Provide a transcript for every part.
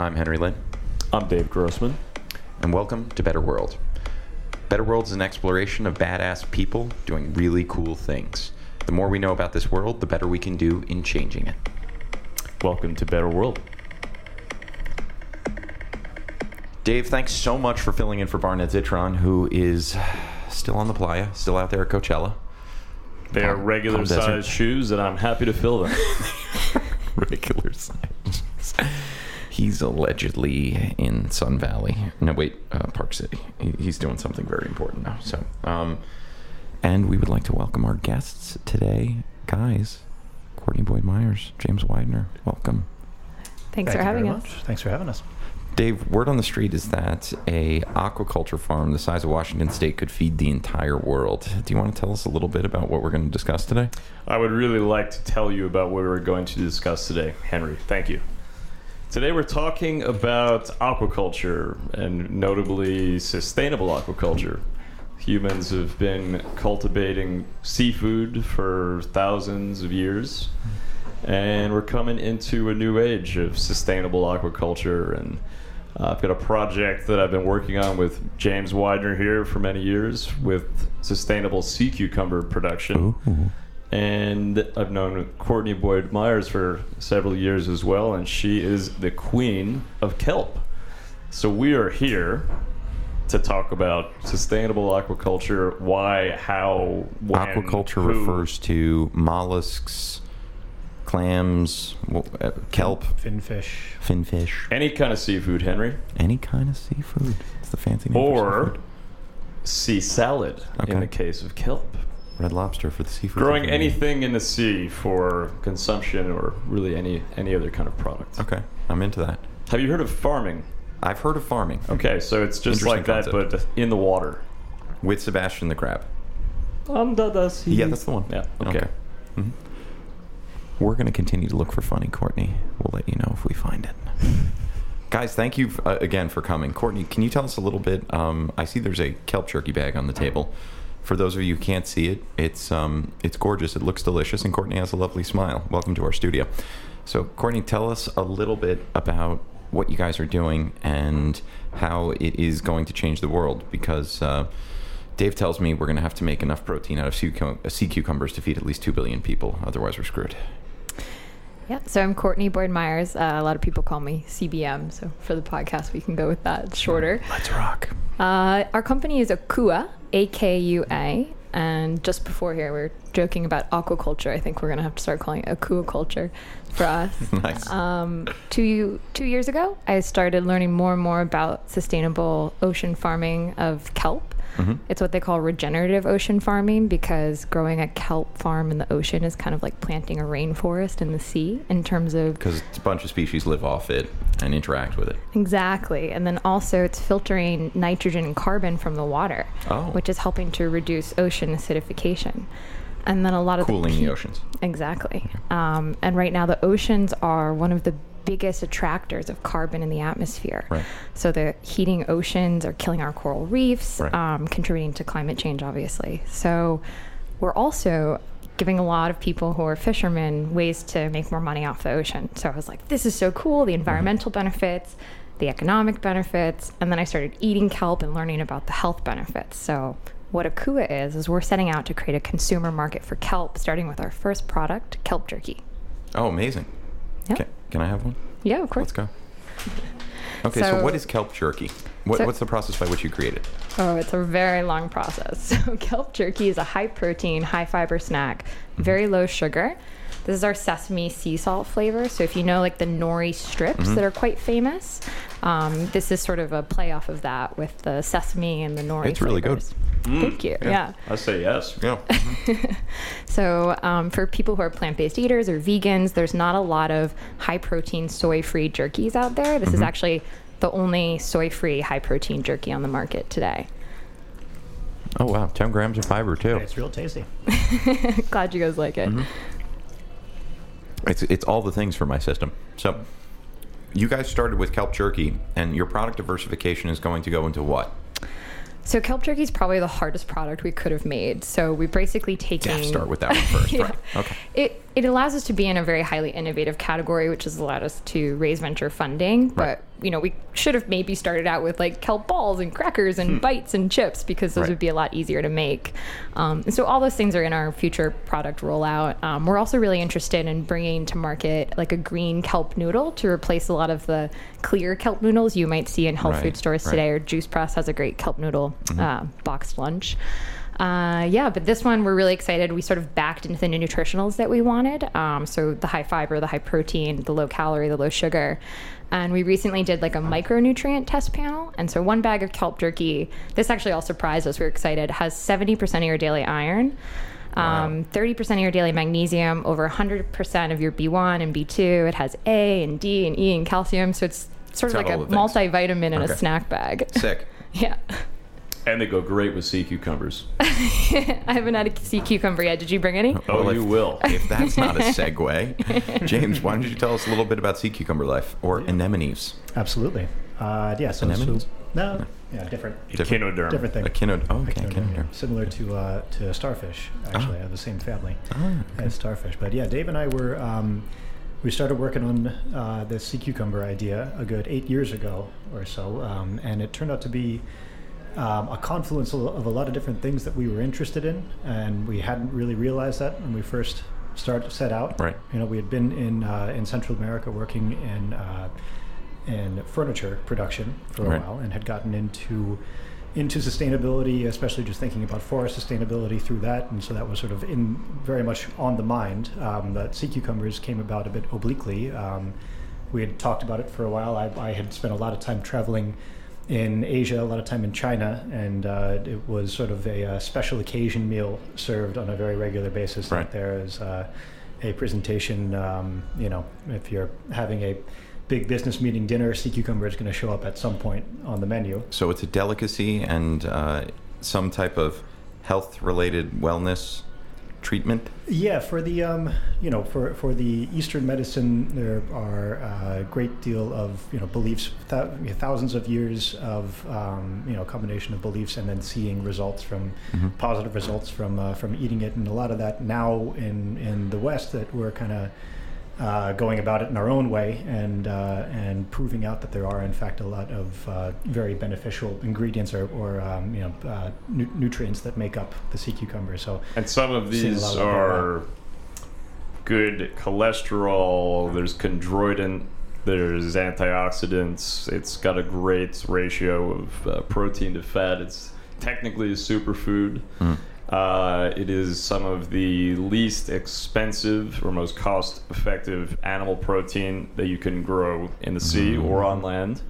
I'm Henry Lynn, I'm Dave Grossman. and welcome to Better World. Better World is an exploration of badass people doing really cool things. The more we know about this world, the better we can do in changing it. Welcome to Better World. Dave, thanks so much for filling in for Barnett Zitron, who is still on the playa, still out there at Coachella. They are regular sized shoes, and I'm happy to fill them. Regular. He's allegedly in Sun Valley. No, wait, uh, Park City. He, he's doing something very important now. So, um, and we would like to welcome our guests today, guys. Courtney Boyd Myers, James Widener, welcome. Thanks Thank for having us. much. Thanks for having us. Dave, word on the street is that a aquaculture farm the size of Washington State could feed the entire world. Do you want to tell us a little bit about what we're going to discuss today? I would really like to tell you about what we're going to discuss today, Henry. Thank you. Today we're talking about aquaculture and notably sustainable aquaculture. Humans have been cultivating seafood for thousands of years, and we're coming into a new age of sustainable aquaculture. And uh, I've got a project that I've been working on with James Widener here for many years with sustainable sea cucumber production and I've known Courtney Boyd Myers for several years as well, and she is the queen of kelp. So we are here to talk about sustainable aquaculture, why, how, when, Aquaculture who. refers to mollusks, clams, w- uh, kelp, Finfish. finfish, any kind of seafood, Henry, any kind of seafood. It's the fancy name or sea salad Okay. in the case of kelp. Red lobster for the seafood. Growing company. anything in the sea for consumption or really any any other kind of product. Okay, I'm into that. Have you heard of farming? I've heard of farming Okay, so it's just Interesting like that, concept. but in the water. with Sebastian the crab. Under the sea. Yeah, that's the one. Yeah. Okay. Mhm. We're going to continue to look for funny, Courtney. We'll let you know if we find it. Guys, thank you uh, again for coming. Courtney, can you tell us a little bit? Um, I see there's a kelp jerky bag on the table. For those of you who can't see it, it's um, it's gorgeous. It looks delicious, and Courtney has a lovely smile. Welcome to our studio. So, Courtney, tell us a little bit about what you guys are doing and how it is going to change the world. Because uh, Dave tells me we're going to have to make enough protein out of sea, cu- uh, sea cucumbers to feed at least two billion people. Otherwise, we're screwed. Yeah, so I'm Courtney Boyd Myers. Uh, a lot of people call me CBM, so for the podcast, we can go with that. It's shorter. Let's rock. Uh, our company is Akua, A K U A. And just before here, we are joking about aquaculture. I think we're going to have to start calling it aquaculture for us. Nice. Um, two two years ago, I started learning more and more about sustainable ocean farming of kelp. Mm-hmm. It's what they call regenerative ocean farming because growing a kelp farm in the ocean is kind of like planting a rainforest in the sea in terms of Because a bunch of species live off it and interact with it. exactly, and then also it's filtering nitrogen and carbon from the water, Oh. which is helping to reduce ocean acidification. And then a lot of Cooling the the oceans. Exactly. Um, and right now, the oceans are one of the biggest attractors of carbon in the atmosphere. Right. So the heating oceans are killing our coral reefs, Right. um, contributing to climate change, obviously. So we're also giving a lot of people who are fishermen ways to make more money off the ocean. So I was like, this is so cool the environmental benefits, the economic benefits. And then I started eating kelp and learning about the health benefits. So what Akua is, is we're setting out to create a consumer market for kelp, starting with our first product, kelp jerky. Oh, amazing. Yeah. Can, can I have one? Yeah, of course. Let's go. Okay, so, So- what is kelp jerky? What, So- what's the process by which you create it? Oh, it's a very long process. So, kelp jerky is a high protein, high fiber snack, mm-hmm. very low sugar. This is our sesame sea salt flavor. So, if you know like the nori strips that are quite famous, um, this is sort of a play off of that with the sesame and the nori. It's really good. flavors. Thank you. yeah. I say yes. Yeah. So, um, for people who are plant based eaters or vegans, there's not a lot of high protein soy free jerkies out there. This is actually the only soy free high protein jerky on the market today. oh, wow. 10 grams of fiber, too. It's real tasty. Glad you guys like it. It's, it's all the things for my system. So, you guys started with kelp jerky, and your product diversification is going to go into what? So kelp jerky is probably the hardest product we could have made. So we basically taken Yeah, start with that one first. Yeah. Right. Okay. It it allows us to be in a very highly innovative category, which has allowed us to raise venture funding. Right. But you know, we should have maybe started out with like kelp balls and crackers and bites and chips because those Right. would be a lot easier to make. Um, and so all those things are in our future product rollout. Um, we're also really interested in bringing to market like a green kelp noodle to replace a lot of the clear kelp noodles you might see in health Right, food stores today. Or Juice Press has a great kelp noodle uh, boxed lunch. Uh, yeah, but this one we're really excited. We sort of backed into the nutritionals that we wanted. Um, so the high fiber, the high protein, the low calorie, the low sugar. And we recently did like a micronutrient test panel. And so one bag of kelp jerky, this actually all surprised us. We were excited, has 70% of your daily iron. Um, 30% of your daily magnesium, over 100% of your B1 and B2. It has A and D and E and calcium. So it's sort It's of like a all the things. multivitamin in Okay. a snack bag. Sick. yeah. And they go great with sea cucumbers. I haven't had a sea cucumber yet. Did you bring any? Oh, Well, you if- will. If that's not a segue, James, why don't you tell us a little bit about sea cucumber life or anemones? Absolutely. Uh, yeah. So, so Anemones? no, yeah, different, Echinoderm. different thing. Echino- oh, okay, Echinoderm, echinoderm. Similar to uh, to starfish. Actually, Ah. I have the same family Ah, as starfish. But yeah, Dave and I were um, we started working on uh, the sea cucumber idea a good eight years ago or so, um, and it turned out to be. Um, a confluence of a lot of different things that we were interested in, and we hadn't really realized that when we first start set out. Right. You know, we had been in uh, in Central America working in uh, in furniture production for a Right. while, and had gotten into into sustainability, especially just thinking about forest sustainability through that, and so that was sort of in very much on the mind. Um, that sea cucumbers came about a bit obliquely. Um, we had talked about it for a while. I, I had spent a lot of time traveling in Asia, a lot of time in China, and uh, it was sort of a, uh special occasion meal served on a very regular basis Right. there uh, a presentation. Um, you know, if you're having a big business meeting dinner, sea cucumber is going to show up at some point on the menu. So it's a delicacy and uh, some type of health-related wellness treatment. Yeah, for the um, you know for for the Eastern medicine, there are a great deal of you know beliefs, thou- thousands of years of um, you know combination of beliefs, and then seeing results from Mhm. positive results from uh, from eating it, and a lot of that now in in the West that we're kind of. Uh, going about it in our own way and uh, and proving out that there are in fact a lot of uh, very beneficial ingredients or, or um, you know uh, nu- nutrients that make up the sea cucumber. So And some of these lot of are good cholesterol. There's chondroitin. There's antioxidants. It's got a great ratio of uh, protein to fat. It's technically a superfood. Mm. Uh, it is some of the least expensive or most cost effective animal protein that you can grow in the sea or on land.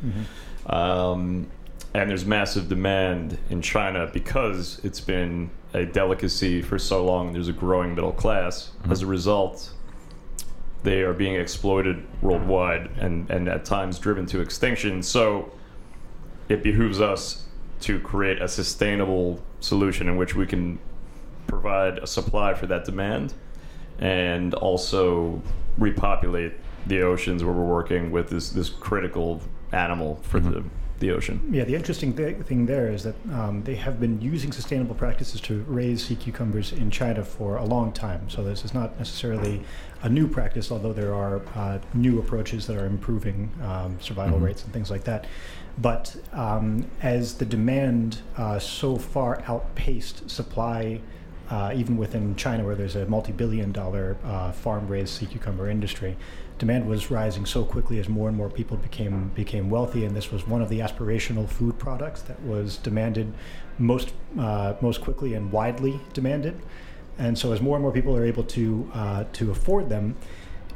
Um, and there's massive demand in China because it's been a delicacy for so long. There's a growing middle class. As a result, they are being exploited worldwide and, and at times driven to extinction. So it behooves us to create a sustainable solution in which we can provide a supply for that demand and also repopulate the oceans where we're working with this, this critical animal for the, the ocean. Yeah, the interesting th- thing there is that um, they have been using sustainable practices to raise sea cucumbers in China for a long time. So this is not necessarily a new practice, although there are uh, new approaches that are improving um, survival Mhm. rates and things like that. But um, as the demand uh, so far outpaced supply, uh, even within China, where there's a multi-billion-dollar uh, farm-raised sea cucumber industry, demand was rising so quickly as more and more people became became wealthy, and this was one of the aspirational food products that was demanded most uh, most quickly and widely demanded. And so, as more and more people are able to uh, to afford them,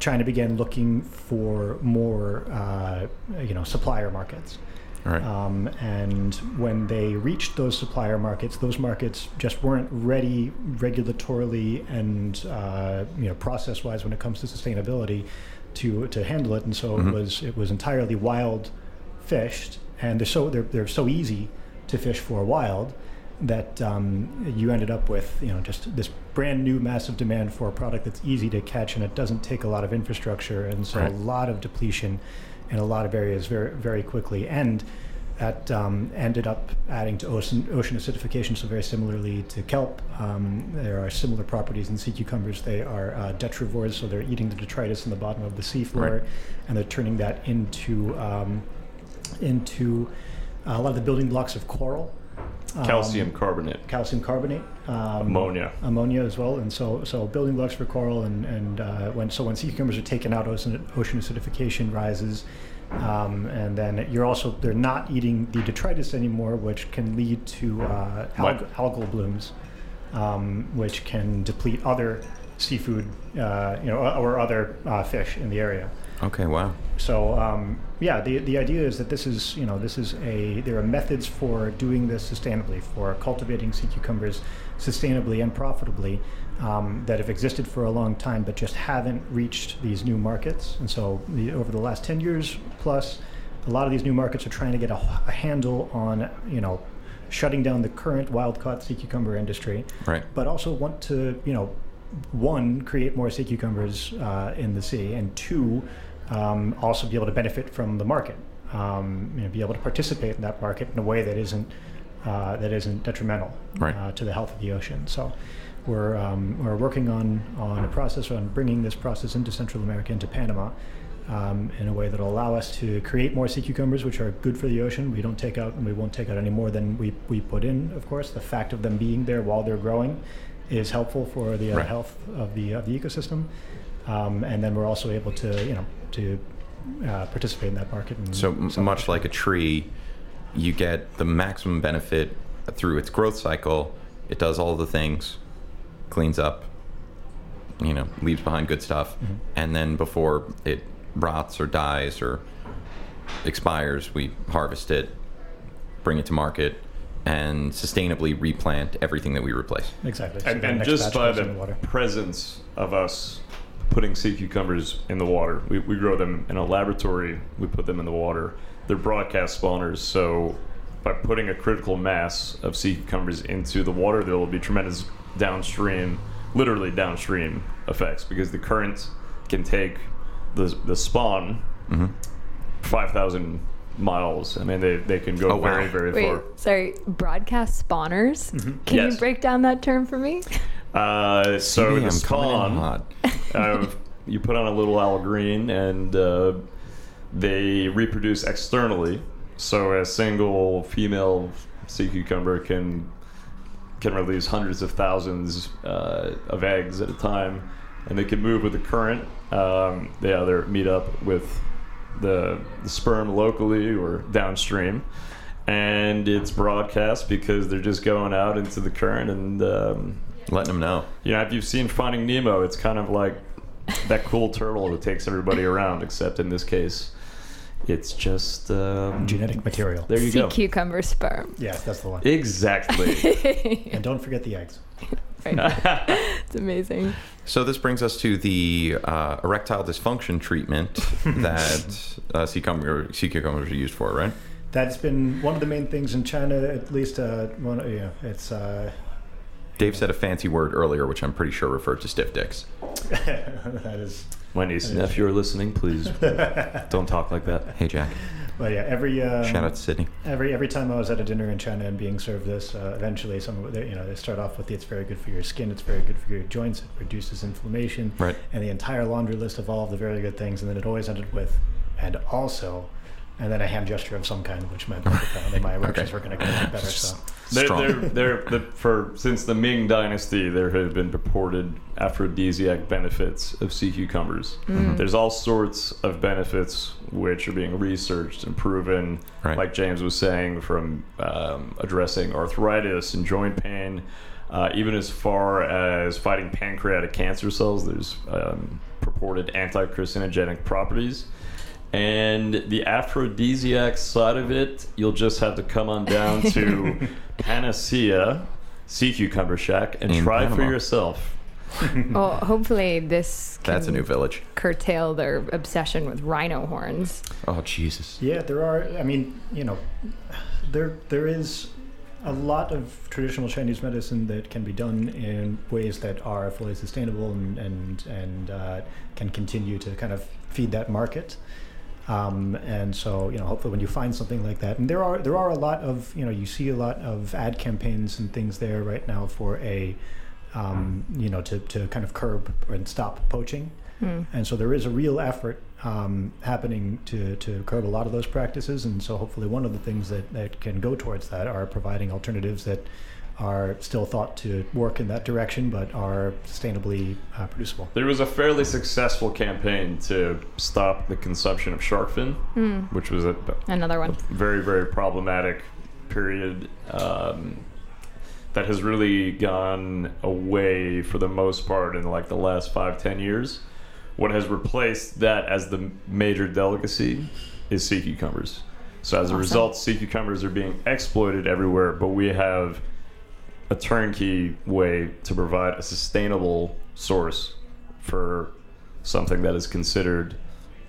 China began looking for more uh, you know supplier markets. Right. Um, and when they reached those supplier markets, those markets just weren't ready regulatorily and uh, you know process-wise when it comes to sustainability to to handle it. And so Mhm. it was it was entirely wild fished, and they're so they're they're so easy to fish for wild that um, you ended up with you know just this brand new massive demand for a product that's easy to catch and it doesn't take a lot of infrastructure and so Right. a lot of depletion in a lot of areas very very quickly and that um, ended up adding to ocean, ocean acidification. So very similarly to kelp, um, there are similar properties in sea cucumbers. They are uh, detrivores, so they're eating the detritus in the bottom of the seafloor, Right. and they're turning that into um, into uh, a lot of the building blocks of coral. Um, Calcium carbonate, calcium carbonate, um, ammonia. ammonia as well, and so so building blocks for coral, and and uh, when so when sea cucumbers are taken out, ocean, ocean acidification rises, um, and then you're also they're not eating the detritus anymore, which can lead to uh, alg- algal blooms, um, which can deplete other seafood, uh, you know, or other uh, fish in the area. Okay, wow. So um, yeah, the the idea is that this is you know this is a there are methods for doing this sustainably for cultivating sea cucumbers sustainably and profitably um, that have existed for a long time but just haven't reached these new markets. And so the, over the last ten years plus, a lot of these new markets are trying to get a, a handle on you know shutting down the current wild caught sea cucumber industry Right. but also want to, you know, one, create more sea cucumbers uh, in the sea, and two, um, also be able to benefit from the market. Um, you know, be able to participate in that market in a way that isn't uh, that isn't detrimental Right. uh, to the health of the ocean. So. We're, um, we're working on, on a process on bringing this process into Central America, into Panama, um, in a way that will allow us to create more sea cucumbers, which are good for the ocean. We don't take out, and we won't take out any more than we, we put in. Of course, the fact of them being there while they're growing is helpful for the uh, Right. health of the of the ecosystem. Um, and then we're also able to, you know, to uh, participate in that market. And So m- much like a tree, you get the maximum benefit through its growth cycle. It does all the things, cleans up, you know, leaves behind good stuff, Mhm. and then before it rots or dies or expires, we harvest it, bring it to market, and sustainably replant everything that we replace. exactly. So And, and just by the the water. presence of us putting sea cucumbers in the water, we, we grow them in a laboratory, we put them in the water. They're broadcast spawners, so by putting a critical mass of sea cucumbers into the water, there will be tremendous downstream, literally downstream effects because the current can take the, the spawn hmm 5,000 miles. I mean, they, they can go Oh, wow. very, very Wait, far. sorry, broadcast spawners? Mhm. Can Yes. you break down that term for me? Uh, so CB, the I'm coming in spawn, uh, you put on a little Al Green and uh, they reproduce externally. So a single female sea cucumber can can release hundreds of thousands uh, of eggs at a time, and they can move with the current. Um, they either meet up with the, the sperm locally or downstream. And it's broadcast because they're just going out into the current and um, Letting them know. you know, if you've seen Finding Nemo, it's kind of like that cool turtle that takes everybody around, except in this case, it's just um, Genetic material. There you go. sea go. cucumber sperm. Yes, that's the one. Exactly. And don't forget the eggs. it's amazing. So this brings us to the uh, erectile dysfunction treatment that uh, sea, cucumber, sea cucumbers are used for, right? That's been one of the main things in China, at least. Uh, one, yeah, it's uh, Dave said a fancy word earlier, which I'm pretty sure referred to stiff dicks. that is. My niece and nephew are listening. Please don't talk like that. Hey, Jack. But yeah, every um, Shout out to Sydney. every every time I was at a dinner in China and being served this, uh, eventually some of the, you know they start off with it's very good for your skin, it's very good for your joints, it reduces inflammation, Right. and the entire laundry list of all of the very good things, and then it always ended with, and also, and then a hand gesture of some kind, which meant that apparently my erections Okay. were going to get a lot better. So Strong. they're, they're, the, for since the Ming Dynasty, there have been purported aphrodisiac benefits of sea cucumbers. Mhm. There's all sorts of benefits which are being researched and proven. Right. Like James was saying, from um, addressing arthritis and joint pain, uh, even as far as fighting pancreatic cancer cells. There's um, purported anti-carcinogenic properties. And the aphrodisiac side of it, you'll just have to come on down to Panacea Sea Cucumber Shack and In try for yourself. Well, hopefully this can That's a new village. curtail their obsession with rhino horns. Oh, Jesus. yeah, there are. I mean, you know, there there is a lot of traditional Chinese medicine that can be done in ways that are fully sustainable and and and uh, can continue to kind of feed that market. Um, and so, you know, hopefully, when you find something like that, and there are there are a lot of, you know, you see a lot of ad campaigns and things there right now for a, um, you know, to, to kind of curb and stop poaching. Hmm. And so there is a real effort um, happening to, to curb a lot of those practices. And so hopefully one of the things that, that can go towards that are providing alternatives that are still thought to work in that direction, but are sustainably uh, producible. There was a fairly successful campaign to stop the consumption of shark fin, Hmm. which was a Another one. very very problematic period um, that has really gone away for the most part in like the last five ten years what has replaced that as the major delicacy is sea cucumbers so as a result sea cucumbers are being exploited everywhere but we have a turnkey way to provide a sustainable source for something that is considered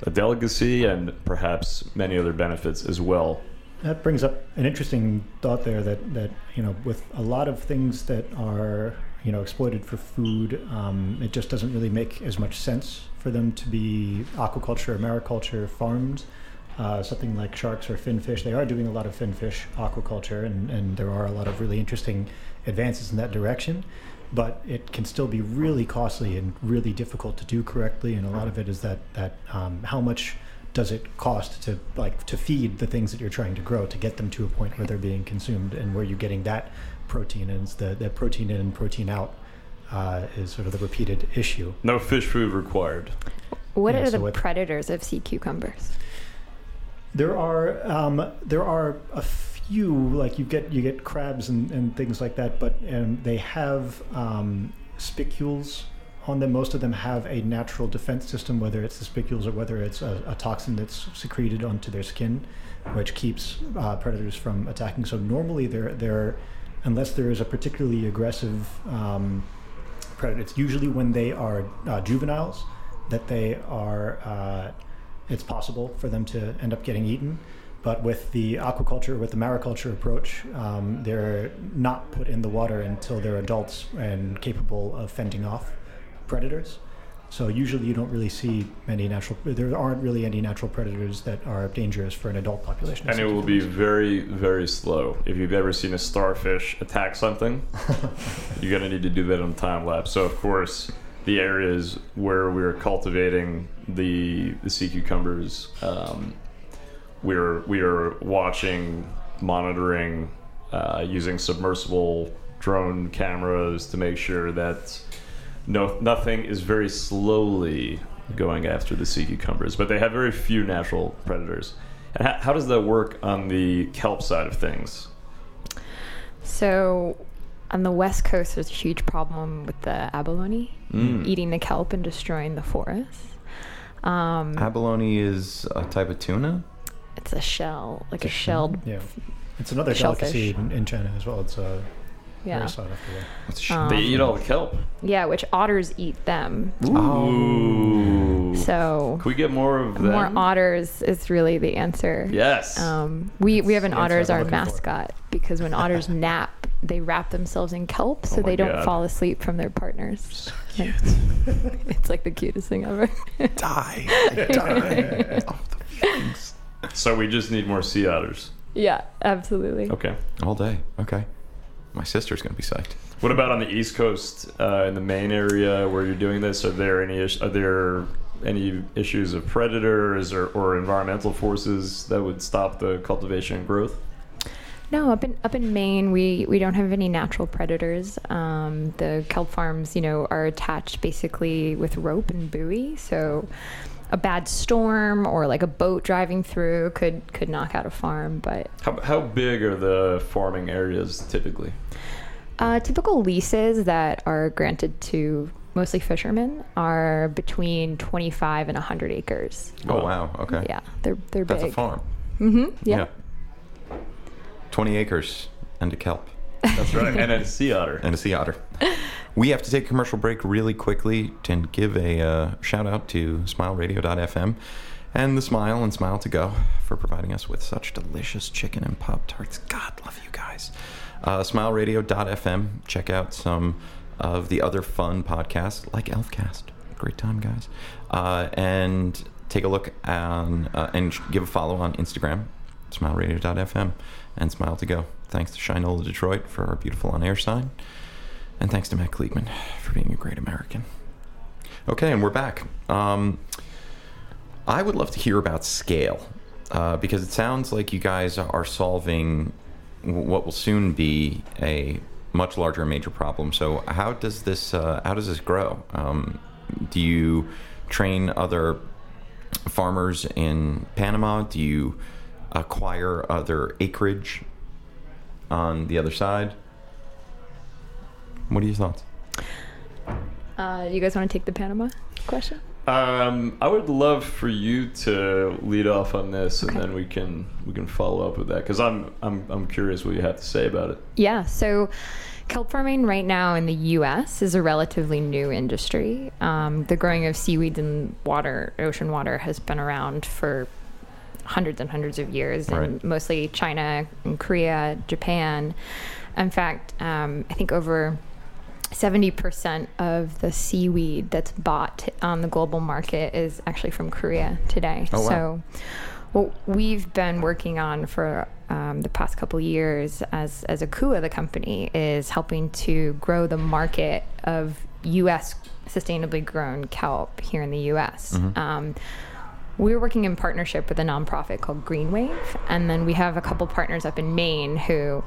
a delicacy and perhaps many other benefits as well That brings up an interesting thought there that, that you know, with a lot of things that are, you know, exploited for food, um, it just doesn't really make as much sense for them to be aquaculture mariculture farmed. Uh, something like sharks or finfish, they are doing a lot of finfish aquaculture, and, and there are a lot of really interesting advances in that direction. But it can still be really costly and really difficult to do correctly, and a lot of it is that that um, how much does it cost to like to feed the things that you're trying to grow to get them to a point where they're being consumed and where you're getting that protein and it's the, the protein in and protein out uh, is sort of the repeated issue. No fish food required. What Yeah, are so the what- predators of sea cucumbers? There are um, there are a few like you get you get crabs and, and things like that, but um, they have um, spicules on them. Most of them have a natural defense system, whether it's the spicules or whether it's a, a toxin that's secreted onto their skin, which keeps uh, predators from attacking. So normally they're they're unless there is a particularly aggressive um, predator, it's usually when they are uh, juveniles that they are. Uh, it's possible for them to end up getting eaten. But with the aquaculture, with the mariculture approach, um, they're not put in the water until they're adults and capable of fending off predators. So usually you don't really see many natural. There aren't really any natural predators that are dangerous for an adult population. And it will be very, very slow. If you've ever seen a starfish attack something, you're going to need to do that on time lapse. So, of course, the areas where we're cultivating the, the sea cucumbers, um, we're, we are watching, monitoring, uh, using submersible drone cameras to make sure that no, nothing is very slowly going after the sea cucumbers, but they have very few natural predators. And how, how does that work on the kelp side of things? So, on the west coast, there's a huge problem with the abalone Mm. eating the kelp and destroying the forest. Um, Abalone is a type of tuna. It's a shell, like a It's a shelled. Yeah, it's another Shellfish. delicacy in, in China as well. It's a Yeah, very sought after. one. What's sh- Um, They eat all the kelp. yeah, which otters eat them. Ooh. So Can we get more of that? more otters is really the answer. Yes. Um, we we have an otter as our I'm for. mascot because when otters nap, they wrap themselves in kelp so Oh they don't God. fall asleep from their partners. Like, it's like the cutest thing ever. die. I die. oh, the feelings. So we just need more sea otters. yeah, absolutely. Okay. All day. Okay. My sister's gonna be psyched. What about on the East Coast, uh, in the Maine area where you're doing this? Are there any is- are there any issues of predators or, or environmental forces that would stop the cultivation and growth? No, up in up in Maine, we we don't have any natural predators. Um, the kelp farms, you know, are attached basically with rope and buoy, so a bad storm or like a boat driving through could could knock out a farm. But How, how big are the farming areas typically? uh, typical leases that are granted to mostly fishermen are between 25 and 100 acres. Oh Wow. wow. Okay. Yeah, they're they're That's big. That's a farm. Mm-hmm. Yeah. Twenty acres and a kelp That's right. and a sea otter. and a sea otter. We have to take a commercial break really quickly to give a uh, shout out to SmileRadio.fm and the Smile and Smile to Go for providing us with such delicious chicken and pop tarts. God love you guys. Uh, SmileRadio.fm. Check out some of the other fun podcasts like Elfcast. Great time, guys. Uh, and take a look on, uh, and give a follow on Instagram, smileradio.fm, and Smile to Go. Thanks to Shinola Detroit for our beautiful on air sign. And thanks to Matt Kleekman for being a great American. Okay, and we're back. Um, I would love to hear about scale uh, because it sounds like you guys are solving what will soon be a much larger major problem. So, how does this uh, how does this grow? Um, do you train other farmers in Panama? Do you acquire other acreage on the other side? What are your thoughts? Uh, you guys want to take the Panama question? Um, I would love for you to lead off on this, and then we can we can follow up with that because I'm I'm I'm curious what you have to say about it. Yeah, so kelp farming right now in the U.S. is a relatively new industry. Um, the growing of seaweeds in water, ocean water, has been around for hundreds and hundreds of years, Right. and mostly China and Korea, Japan. In fact, um, I think over 70% of the seaweed that's bought on the global market is actually from Korea today. Oh, wow. So, what we've been working on for um, the past couple years as, as Akua, the company, is helping to grow the market of U.S. sustainably grown kelp here in the U.S. Um, we're working in partnership with a nonprofit called Green Wave, and then we have a couple partners up in Maine who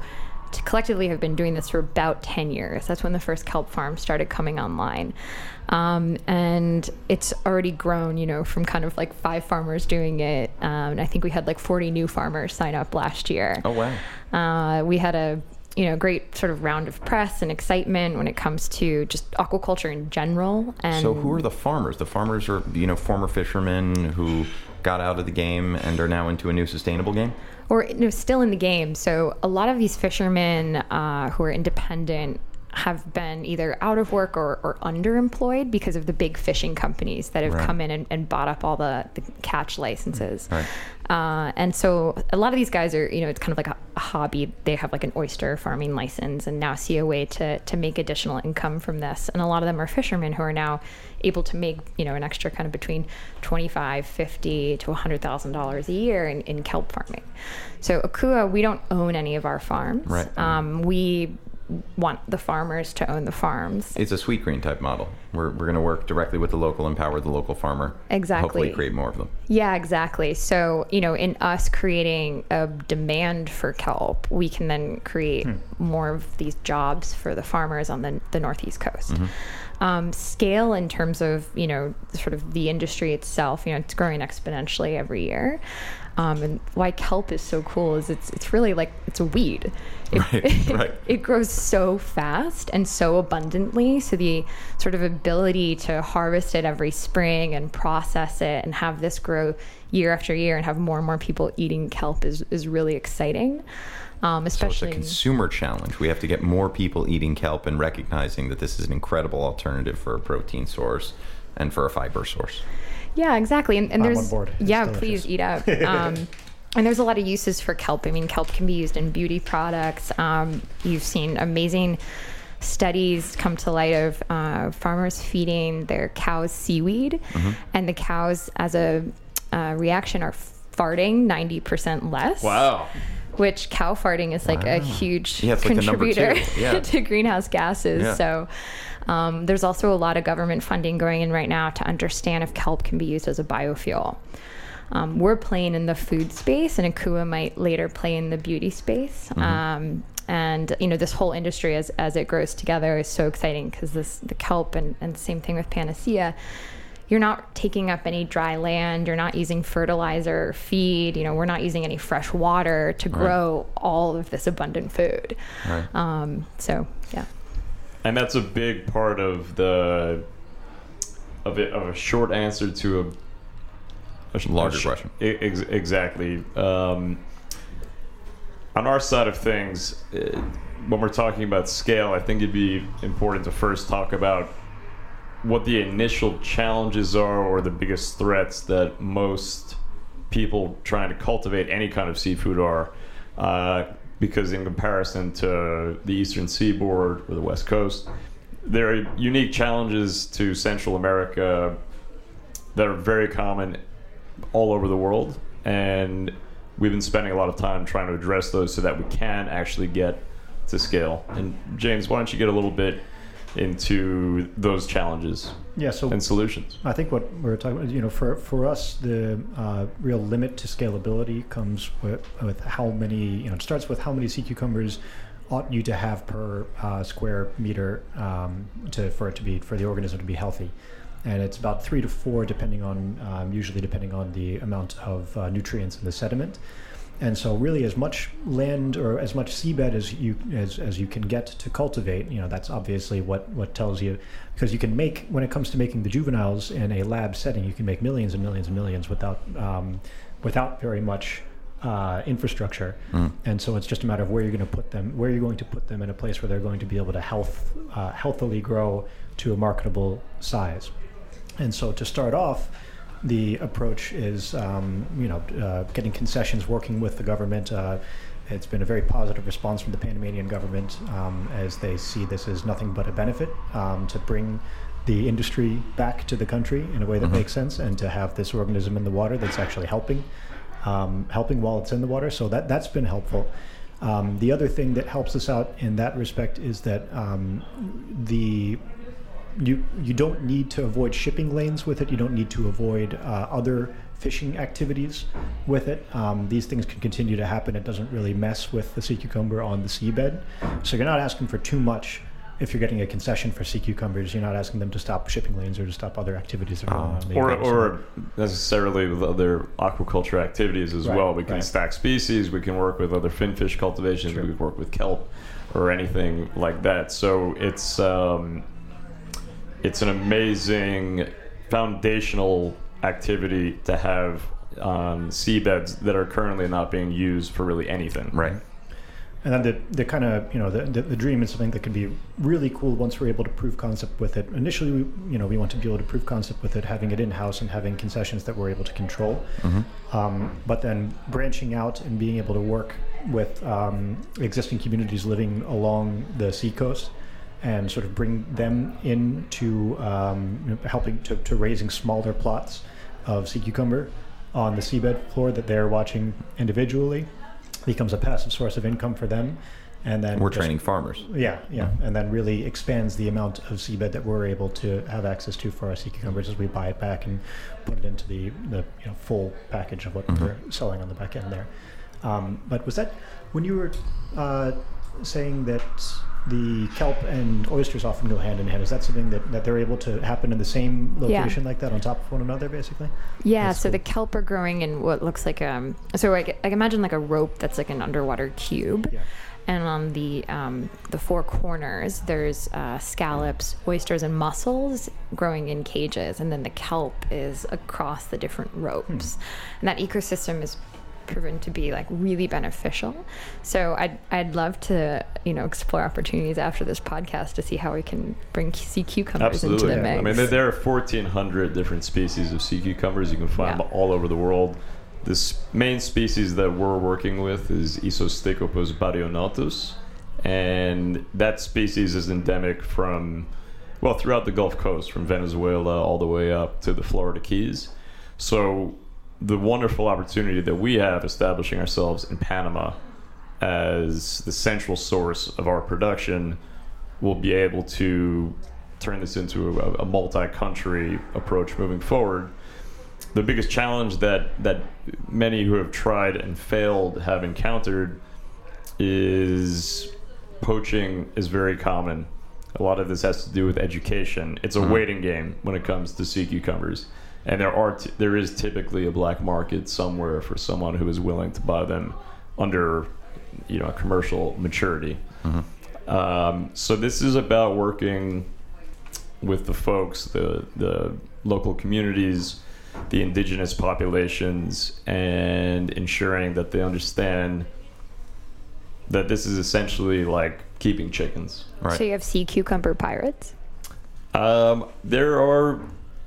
collectively have been doing this for about 10 years. That's when the first kelp farm started coming online. Um, and it's already grown, you know, from kind of like five farmers doing it. Um, and I think we had like 40 new farmers sign up last year. Oh wow! Uh, we had a you know great sort of round of press and excitement when it comes to just aquaculture in general. And So who are the farmers? The farmers are you know former fishermen who got out of the game and are now into a new sustainable game. or still in the game. So a lot of these fishermen uh, who are independent have been either out of work or, or underemployed because of the big fishing companies that have Right. come in and, and bought up all the, the catch licenses. Right. Uh, and so a lot of these guys are, you know, it's kind of like a, a hobby. They have like an oyster farming license and now see a way to, to make additional income from this. And a lot of them are fishermen who are now able to make, you know, an extra kind of between 25, 50 to $100,000 a year in, in kelp farming. So Akua, we don't own any of our farms. Right. Um, we want the farmers to own the farms. It's a Sweetgreen type model. We're, we're going to work directly with the local, empower the local farmer. Exactly. Hopefully, create more of them. Yeah, exactly. So, you know, in us creating a demand for kelp, we can then create more of these jobs for the farmers on the, the Northeast coast. Um, scale in terms of, you know, sort of the industry itself, you know, it's growing exponentially every year. Um, and why kelp is so cool is it's it's really like it's a weed. It, Right, right. it grows so fast and so abundantly. So the sort of ability to harvest it every spring and process it and have this grow year after year and have more and more people eating kelp is, is really exciting. Um, So it's especially a consumer challenge. We have to get more people eating kelp and recognizing that this is an incredible alternative for a protein source and for a fiber source. Yeah, exactly. And, and I'm there's on board. It's yeah, delicious. please eat up. Um, and there's a lot of uses for kelp. I mean, kelp can be used in beauty products. Um, you've seen amazing studies come to light of uh, farmers feeding their cows seaweed, Mm-hmm. and the cows, as a uh, reaction, are farting 90% less. Wow. Which cow farting is like a huge Yeah, it's like contributor. Yeah. to greenhouse gases. Yeah. So um, there's also a lot of government funding going in right now to understand if kelp can be used as a biofuel. Um, we're playing in the food space, and Akua might later play in the beauty space. Um, and you know, this whole industry, as as it grows together, is so exciting because this the kelp and and same thing with Panacea. You're not taking up any dry land. You're not using fertilizer or feed. You know, we're not using any fresh water to grow all of this abundant food. Right. Um, so yeah. And that's a big part of the of it of a short answer to a, a Larger sh- question. Ex- exactly. Um, on our side of things, uh, when we're talking about scale, I think it'd be important to first talk about what the initial challenges are or the biggest threats that most people trying to cultivate any kind of seafood are. Uh, because in comparison to the eastern seaboard or the west coast, there are unique challenges to Central America that are very common all over the world, and we've been spending a lot of time trying to address those so that we can actually get to scale. And James, why don't you get a little bit into those challenges Yeah. So and solutions? I think what we're talking about, you know, for, for us, the uh, real limit to scalability comes with, with how many, you know, it starts with how many sea cucumbers ought you to have per uh, square meter um, to, for it to be, for the organism to be healthy. And it's about three to four, depending on, um, usually depending on the amount of uh, nutrients in the sediment. And so, really, as much land or as much seabed as you as, as you can get to cultivate, you know, that's obviously what what tells you, because you can make when it comes to making the juveniles in a lab setting, you can make millions and millions and millions without um, without very much uh, infrastructure. Mm. And so, it's just a matter of where you're going to put them, where you're going to put them in a place where they're going to be able to health uh, healthily grow to a marketable size. And so, to start off the approach is, um, you know, uh, getting concessions, working with the government. Uh, it's been a very positive response from the Panamanian government um, as they see this as nothing but a benefit um, to bring the industry back to the country in a way that Mhm. makes sense, and to have this organism in the water that's actually helping, um, helping while it's in the water. So that that's been helpful. Um, the other thing that helps us out in that respect is that um, the you you don't need to avoid shipping lanes with it. You don't need to avoid uh, other fishing activities with it. Um, these things can continue to happen. It doesn't really mess with the sea cucumber on the seabed. So you're not asking for too much if you're getting a concession for sea cucumbers. You're not asking them to stop shipping lanes or to stop other activities that are going on. in the or, or necessarily with other aquaculture activities as Right, well. We can right. stack species. We can work with other finfish cultivations. Sure. We can work with kelp or anything like that. So it's um, it's an amazing foundational activity to have on seabeds that are currently not being used for really anything. Right. And then the, the kind of, you know, the, the, the dream is something that can be really cool once we're able to prove concept with it. Initially, we, you know, we want to be able to prove concept with it, having it in-house and having concessions that we're able to control. hmm Um, but then branching out and being able to work with um, existing communities living along the seacoast and sort of bring them into um, helping to, to raising smaller plots of sea cucumber on the seabed floor that they're watching individually becomes a passive source of income for them. And then We're just- training farmers. yeah, yeah, Mhm. and then really expands the amount of seabed that we're able to have access to for our sea cucumbers as we buy it back and put it into the, the you know, full package of what Mhm. we're selling on the back end there. Um, but was that when you were uh, saying that the kelp and oysters often go hand in hand? Is that something that, that they're able to happen in the same Yeah. location like that on top of one another, basically? Yeah, That's so cool. the kelp are growing in what looks like um. So I, I imagine like a rope that's like an underwater cube, Yeah. and on the um, the four corners there's uh, scallops, oysters, and mussels growing in cages, and then the kelp is across the different ropes, and that ecosystem is proven to be like really beneficial. So I'd I'd love to you know explore opportunities after this podcast to see how we can bring sea cucumbers into Absolutely. the mix. I mean, there, there are 1,400 different species of sea cucumbers. You can find Yeah. them all over the world. This main species that we're working with is Isostichopus badionotus, and that species is endemic from, well, throughout the Gulf Coast, from Venezuela all the way up to the Florida Keys. So, the wonderful opportunity that we have establishing ourselves in Panama as the central source of our production will be able to turn this into a, a multi-country approach moving forward. The biggest challenge that that many who have tried and failed have encountered is poaching is very common. A lot of this has to do with education. It's a Mhm. waiting game when it comes to sea cucumbers, and there are t- there is typically a black market somewhere for someone who is willing to buy them under you know commercial maturity. Mhm. Um, so this is about working with the folks, the the local communities, the indigenous populations, and ensuring that they understand that this is essentially like keeping chickens. Right. So you have sea cucumber pirates. Um, there are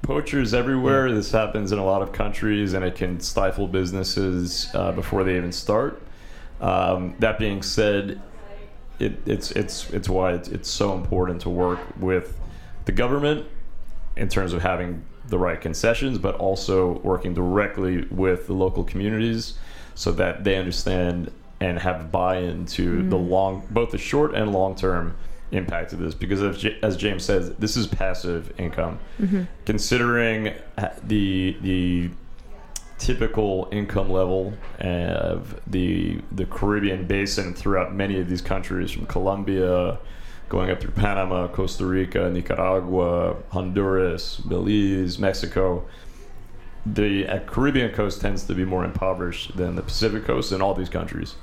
poachers everywhere. This happens in a lot of countries, and it can stifle businesses uh, before they even start. Um, that being said, it, it's it's it's why it's, it's so important to work with the government in terms of having the right concessions, but also working directly with the local communities so that they understand and have buy-in to the long, both the short and long-term impact of this. Because as, as James says, this is passive income. Considering uh, the the typical income level of the the Caribbean basin throughout many of these countries, from Colombia, going up through Panama, Costa Rica, Nicaragua, Honduras, Belize, Mexico. The uh, Caribbean coast tends to be more impoverished than the Pacific coast in all these countries.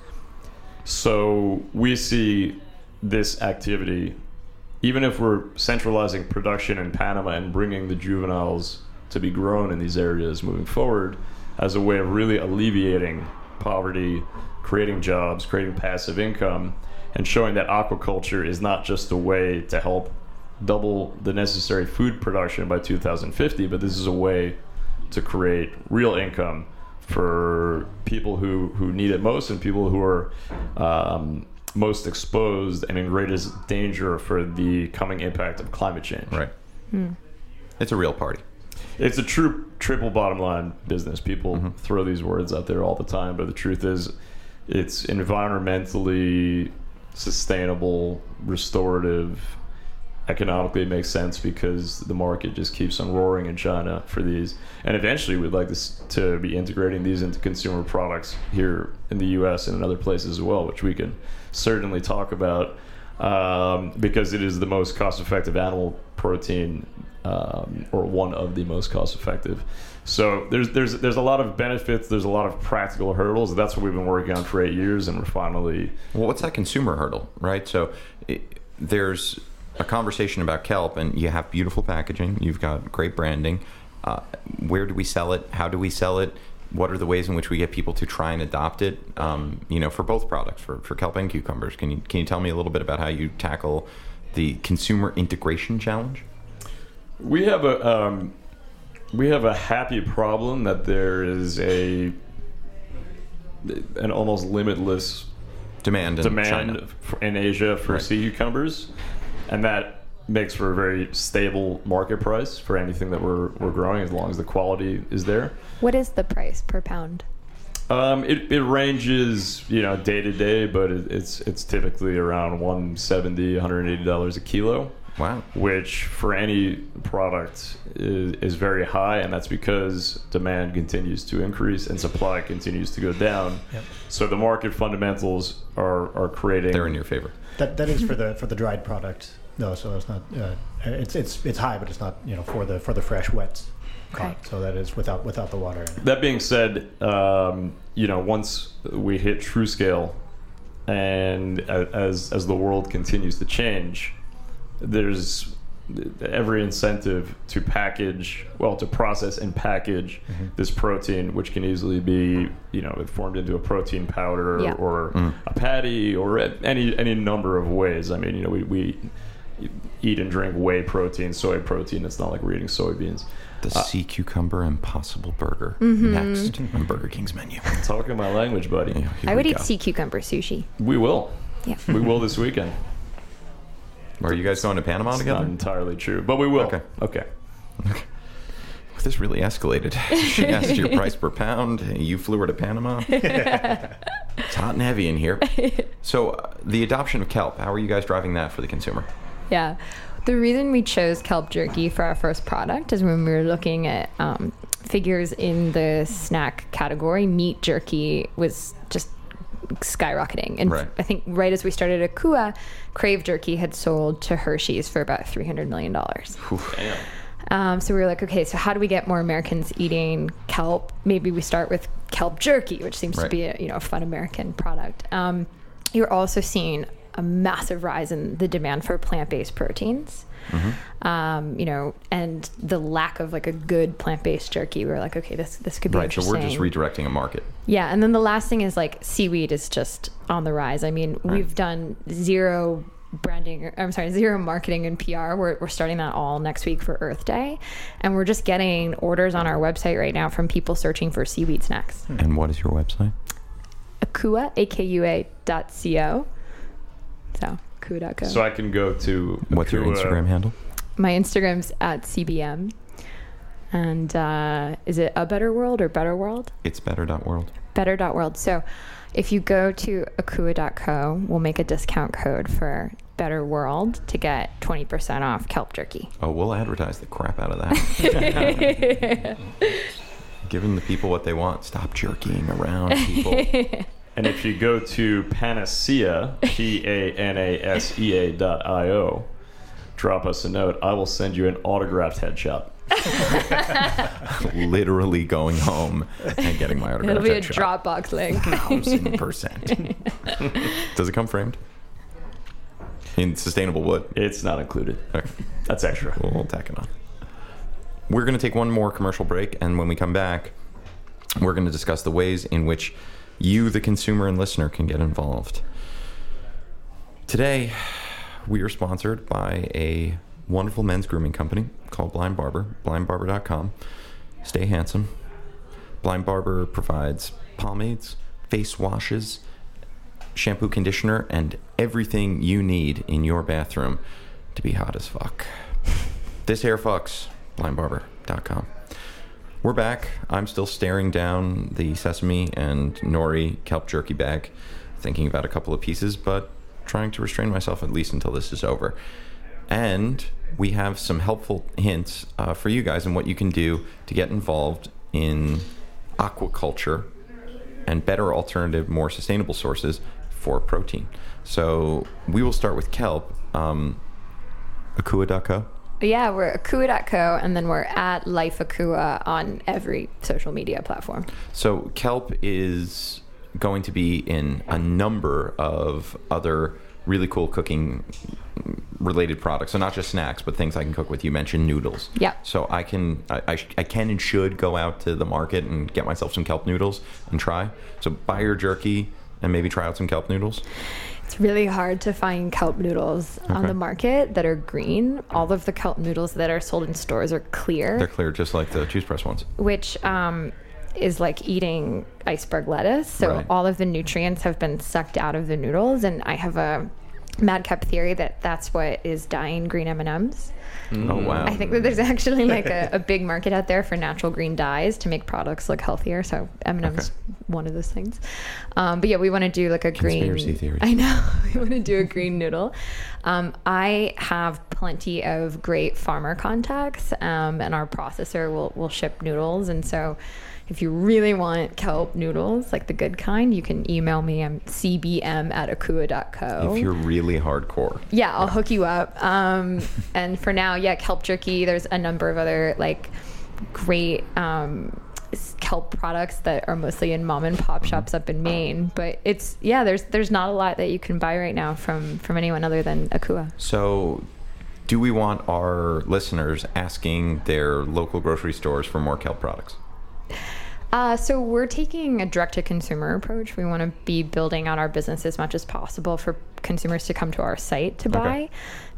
So we see this activity, even if we're centralizing production in Panama and bringing the juveniles to be grown in these areas moving forward, as a way of really alleviating poverty, creating jobs, creating passive income, and showing that aquaculture is not just a way to help double the necessary food production by 2050, but this is a way to create real income for people who, who need it most and people who are um, most exposed and in greatest danger for the coming impact of climate change. Right. Hmm. It's a real party. It's a true triple bottom line business. People mm-hmm. throw these words out there all the time, but the truth is, it's environmentally sustainable, restorative. Economically, it makes sense because the market just keeps on roaring in China for these, and eventually, we'd like this to be integrating these into consumer products here in the U.S. and in other places as well, which we can certainly talk about um, because it is the most cost-effective animal protein, um, or one of the most cost-effective. So there's there's there's a lot of benefits. There's a lot of practical hurdles. That's what we've been working on for eight years, and we're finally. Well, what's that consumer hurdle, right? So it, there's a conversation about kelp, and you have beautiful packaging. You've got great branding. Uh, where do we sell it? How do we sell it? What are the ways in which we get people to try and adopt it? Um, you know, for both products, for, for kelp and cucumbers. Can you can you tell me a little bit about how you tackle the consumer integration challenge? We have a um, we have a happy problem that there is a an almost limitless Demand in demand China. in Asia for Right. sea cucumbers, and that makes for a very stable market price for anything that we're, we're growing as long as the quality is there. What is the price per pound? Um, it, it ranges, you know, day to day, but it, it's it's typically around 170 180 dollars a kilo, Wow. which for any product is, is very high, and that's because demand continues to increase and supply continues to go down. Yep. So the market fundamentals are are creating. They're in your favor. That that is for the for the dried product though, so it's not uh, it's it's it's high, but it's not you know for the for the fresh wet. Okay. caught. So that is without without the water. In it. That being said, um, you know, once we hit true scale, and as as the world continues to change, there's every incentive to package, well, to process and package this protein, which can easily be, you know, formed into a protein powder Yeah. or a patty or any any number of ways. I mean, you know, we, we eat and drink whey protein, soy protein. It's not like we're eating soybeans. The Uh, sea cucumber impossible burger next on Burger King's menu. Talking my language, buddy. Yeah, I would we eat sea cucumber sushi. We will. Yeah. We will this weekend. Are you guys going to Panama It's together? not entirely true, but we will. Okay. Okay. This really escalated. She asked your price per pound. You flew her to Panama. it's hot and heavy in here. So, uh, the adoption of kelp, how are you guys driving that for the consumer? Yeah. The reason we chose kelp jerky for our first product is when we were looking at um, figures in the snack category, meat jerky was just skyrocketing. And Right. I think right as we started Akua, Krave Jerky had sold to Hershey's for about $300 million. Damn. Um, so we were like, okay, so how do we get more Americans eating kelp? Maybe we start with kelp jerky, which seems Right. to be a you know a fun American product. Um, you're also seeing a massive rise in the demand for plant-based proteins. Um, you know, and the lack of like a good plant-based jerky. We were like, okay, this this could be Right, so we're just redirecting a market. Yeah, and then the last thing is like seaweed is just on the rise. I mean, we've done zero branding, I'm sorry, zero marketing and PR. We're, we're starting that all next week for Earth Day. And we're just getting orders on our website right now from people searching for seaweed snacks. And what is your website? Akua, A-K-U-A dot C-O. So, akua.co. So I can go to. What's your Instagram handle? My Instagram's at CBM. And uh, is it a better world or better world? It's better.world. Better.world. So if you go to akua.co, we'll make a discount code for Better World to get 20% off kelp jerky. Oh, we'll advertise the crap out of that. Giving the people what they want. Stop jerking around people. And if you go to PanaSea, P A N A S E A dot I O, drop us a note. I will send you an autographed headshot. Literally going home and getting my autograph. It'll be a headshot. Dropbox link. Thousand percent. Does it come framed? In sustainable wood. It's not included. Okay. That's extra. We'll, we'll tack it on. We're going to take one more commercial break, and when we come back, we're going to discuss the ways in which you, the consumer and listener, can get involved. Today, we are sponsored by a wonderful men's grooming company called Blind Barber, blindbarber.com. Stay handsome. Blind Barber provides pomades, face washes, shampoo, conditioner, and everything you need in your bathroom to be hot as fuck. This hair fucks, blindbarber.com. We're back. I'm still staring down the sesame and nori kelp jerky bag, thinking about a couple of pieces, but trying to restrain myself at least until this is over. And we have some helpful hints uh, for you guys on what you can do to get involved in aquaculture and better alternative, more sustainable sources for protein. So we will start with kelp. Um, Akua.co. yeah, we're akua.co and then we're at Life Akua on every social media platform. So kelp is going to be in a number of other really cool cooking related products. So not just snacks, but things I can cook with. You mentioned noodles. Yeah. So I can I, I, I can and should go out to the market and get myself some kelp noodles and try. So buy your jerky and maybe try out some kelp noodles. It's really hard to find kelp noodles on the market that are green. All of the kelp noodles that are sold in stores are clear. They're clear, just like the cheese press ones. which um, is like eating iceberg lettuce. So Right. all of the nutrients have been sucked out of the noodles, and I have a madcap theory that that's what is dyeing green M and M's. Oh wow! I think that there's actually like a, a big market out there for natural green dyes to make products look healthier. So M and M's one of those things. Um, but yeah, we want to do like a green Conspiracy green. theories. I know we want to do a green noodle. Um, I have plenty of great farmer contacts, um, and our processor will will ship noodles. And so, if you really want kelp noodles, like the good kind, you can email me. I'm cbm at akua.co. if you're really hardcore, Yeah, I'll hook you up. Um, and for now, yeah, kelp jerky. There's a number of other like great um, kelp products that are mostly in mom and pop shops up in Maine. But it's yeah, there's there's not a lot that you can buy right now from from anyone other than Akua. So, do we want our listeners asking their local grocery stores for more kelp products? Uh, so we're taking a direct to consumer approach. We want to be building out our business as much as possible for consumers to come to our site to buy.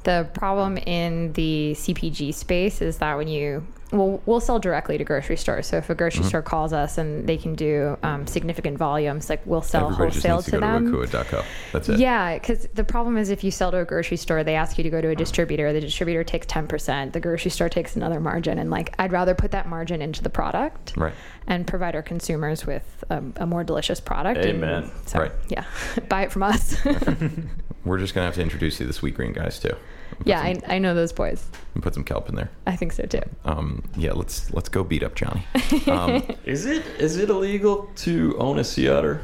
The problem in the CPG space is that when you well, we'll sell directly to grocery stores. So if a grocery store calls us and they can do um, significant volumes, like we'll sell Everybody just wholesale needs to, to go them. to akua.co. That's it. Yeah, because the problem is if you sell to a grocery store, they ask you to go to a distributor. The distributor takes 10%, the grocery store takes another margin. And like, I'd rather put that margin into the product Right. and provide our consumers with um, a more delicious product. And Amen. so, Right. yeah, buy it from us. We're just gonna have to introduce you to the Sweetgreen guys too. yeah, I, I know those boys. And put some kelp in there. I think so too. Um, yeah, let's let's go beat up Johnny. Um, Is it is it illegal to own a sea otter?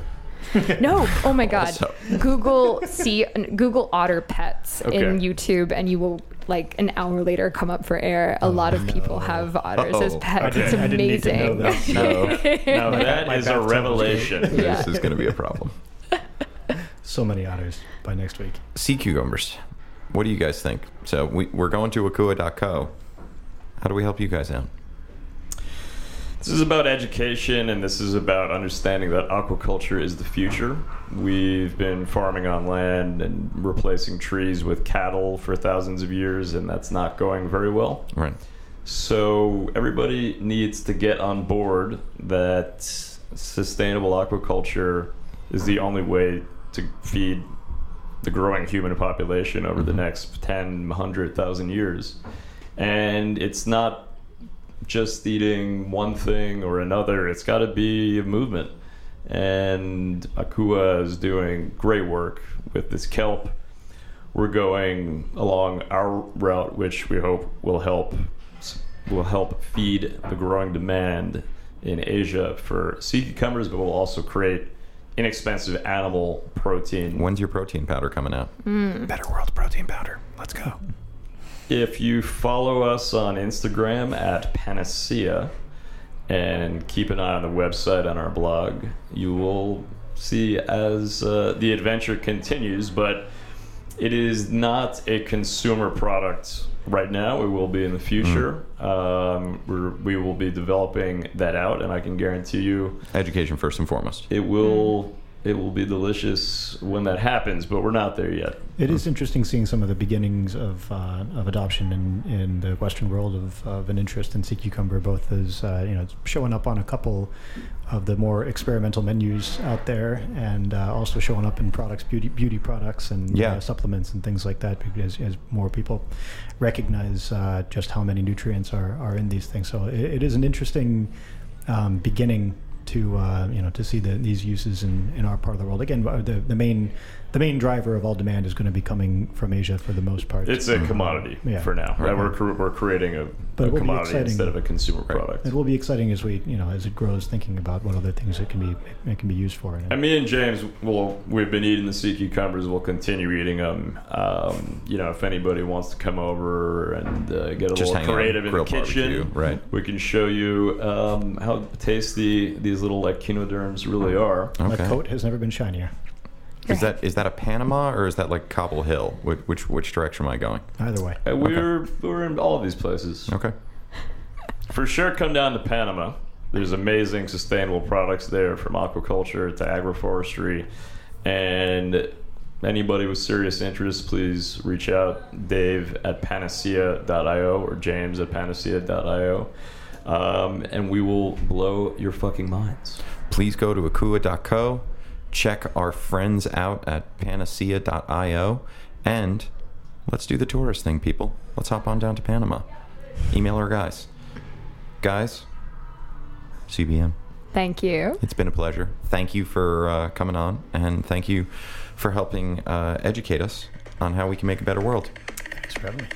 No, oh my God. Also- Google see Google otter pets in YouTube, and you will like an hour later come up for air. A lot of people have otters as Uh-oh. pets. I it's did- I didn't need to know amazing. that. No, My- that my a revelation. Yeah. This is gonna be a problem. So many otters by next week. Sea cucumbers. What do you guys think? So we, we're going to akua.co. How do we help you guys out? This is about education and this is about understanding that aquaculture is the future. We've been farming on land and replacing trees with cattle for thousands of years, and that's not going very well. Right. So, everybody needs to get on board that sustainable aquaculture is the only way to feed the growing human population over the mm-hmm. next 10, 100,000 years. And it's not just eating one thing or another. It's got to be a movement. And Akua is doing great work with this kelp. We're going along our route, which we hope will help will help feed the growing demand in Asia for sea cucumbers, but will also create inexpensive animal protein. When's your protein powder coming out? Mm. Better World protein powder. Let's go. If you follow us on Instagram at PanaSea and keep an eye on the website on our blog, you will see as uh, the adventure continues. But it is not a consumer product right now. It will be in the future. Um, we're, we will be developing that out, and I can guarantee you Education first and foremost. it will. It will be delicious when that happens, but we're not there yet. It is interesting seeing some of the beginnings of uh, of adoption in, in the Western world of, of an interest in sea cucumber, both as uh, you know it's showing up on a couple of the more experimental menus out there, and uh, also showing up in products, beauty beauty products, and Yeah. uh, supplements and things like that, because as more people recognize uh, just how many nutrients are, are in these things. So it, it is an interesting um, beginning to uh, you know to see the, these uses in, in our part of the world. Again, the, the main the main driver of all demand is going to be coming from Asia for the most part. It's a commodity Yeah. for now. Right. We're, we're creating a, But a it will be commodity instead of a consumer product. it will be exciting as we you know as it grows, thinking about what other things it can be it can be used for. And me and James, will we've been eating the sea cucumbers. We'll continue eating them. Um, you know, if anybody wants to come over and uh, get a Just little hang out, creative in the kitchen, barbecue, right. We can show you um, how tasty these little echinoderms really are. My coat has never been shinier. Is that is that a Panama or is that like Cobble Hill? Which which, which direction am I going? Either way, Uh, we're we're in all of these places. Okay. For sure, come down to Panama. There's amazing sustainable products there from aquaculture to agroforestry. And anybody with serious interest, please reach out. Dave at panasea.io or James at panasea.io. Um, and we will blow your fucking minds. Please go to akua.co, check our friends out at panasea.io, and let's do the tourist thing, people. Let's hop on down to Panama. Email our guys. Guys, CBM, Thank you. it's been a pleasure. Thank you for uh, coming on, and thank you for helping uh, educate us on how we can make a better world. thanks for having me.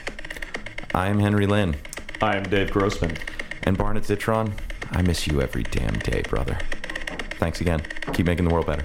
I am Henry Lynn, I am Dave Grossman. and Barnett Zitron, I miss you every damn day, brother. Thanks again. Keep making the world better.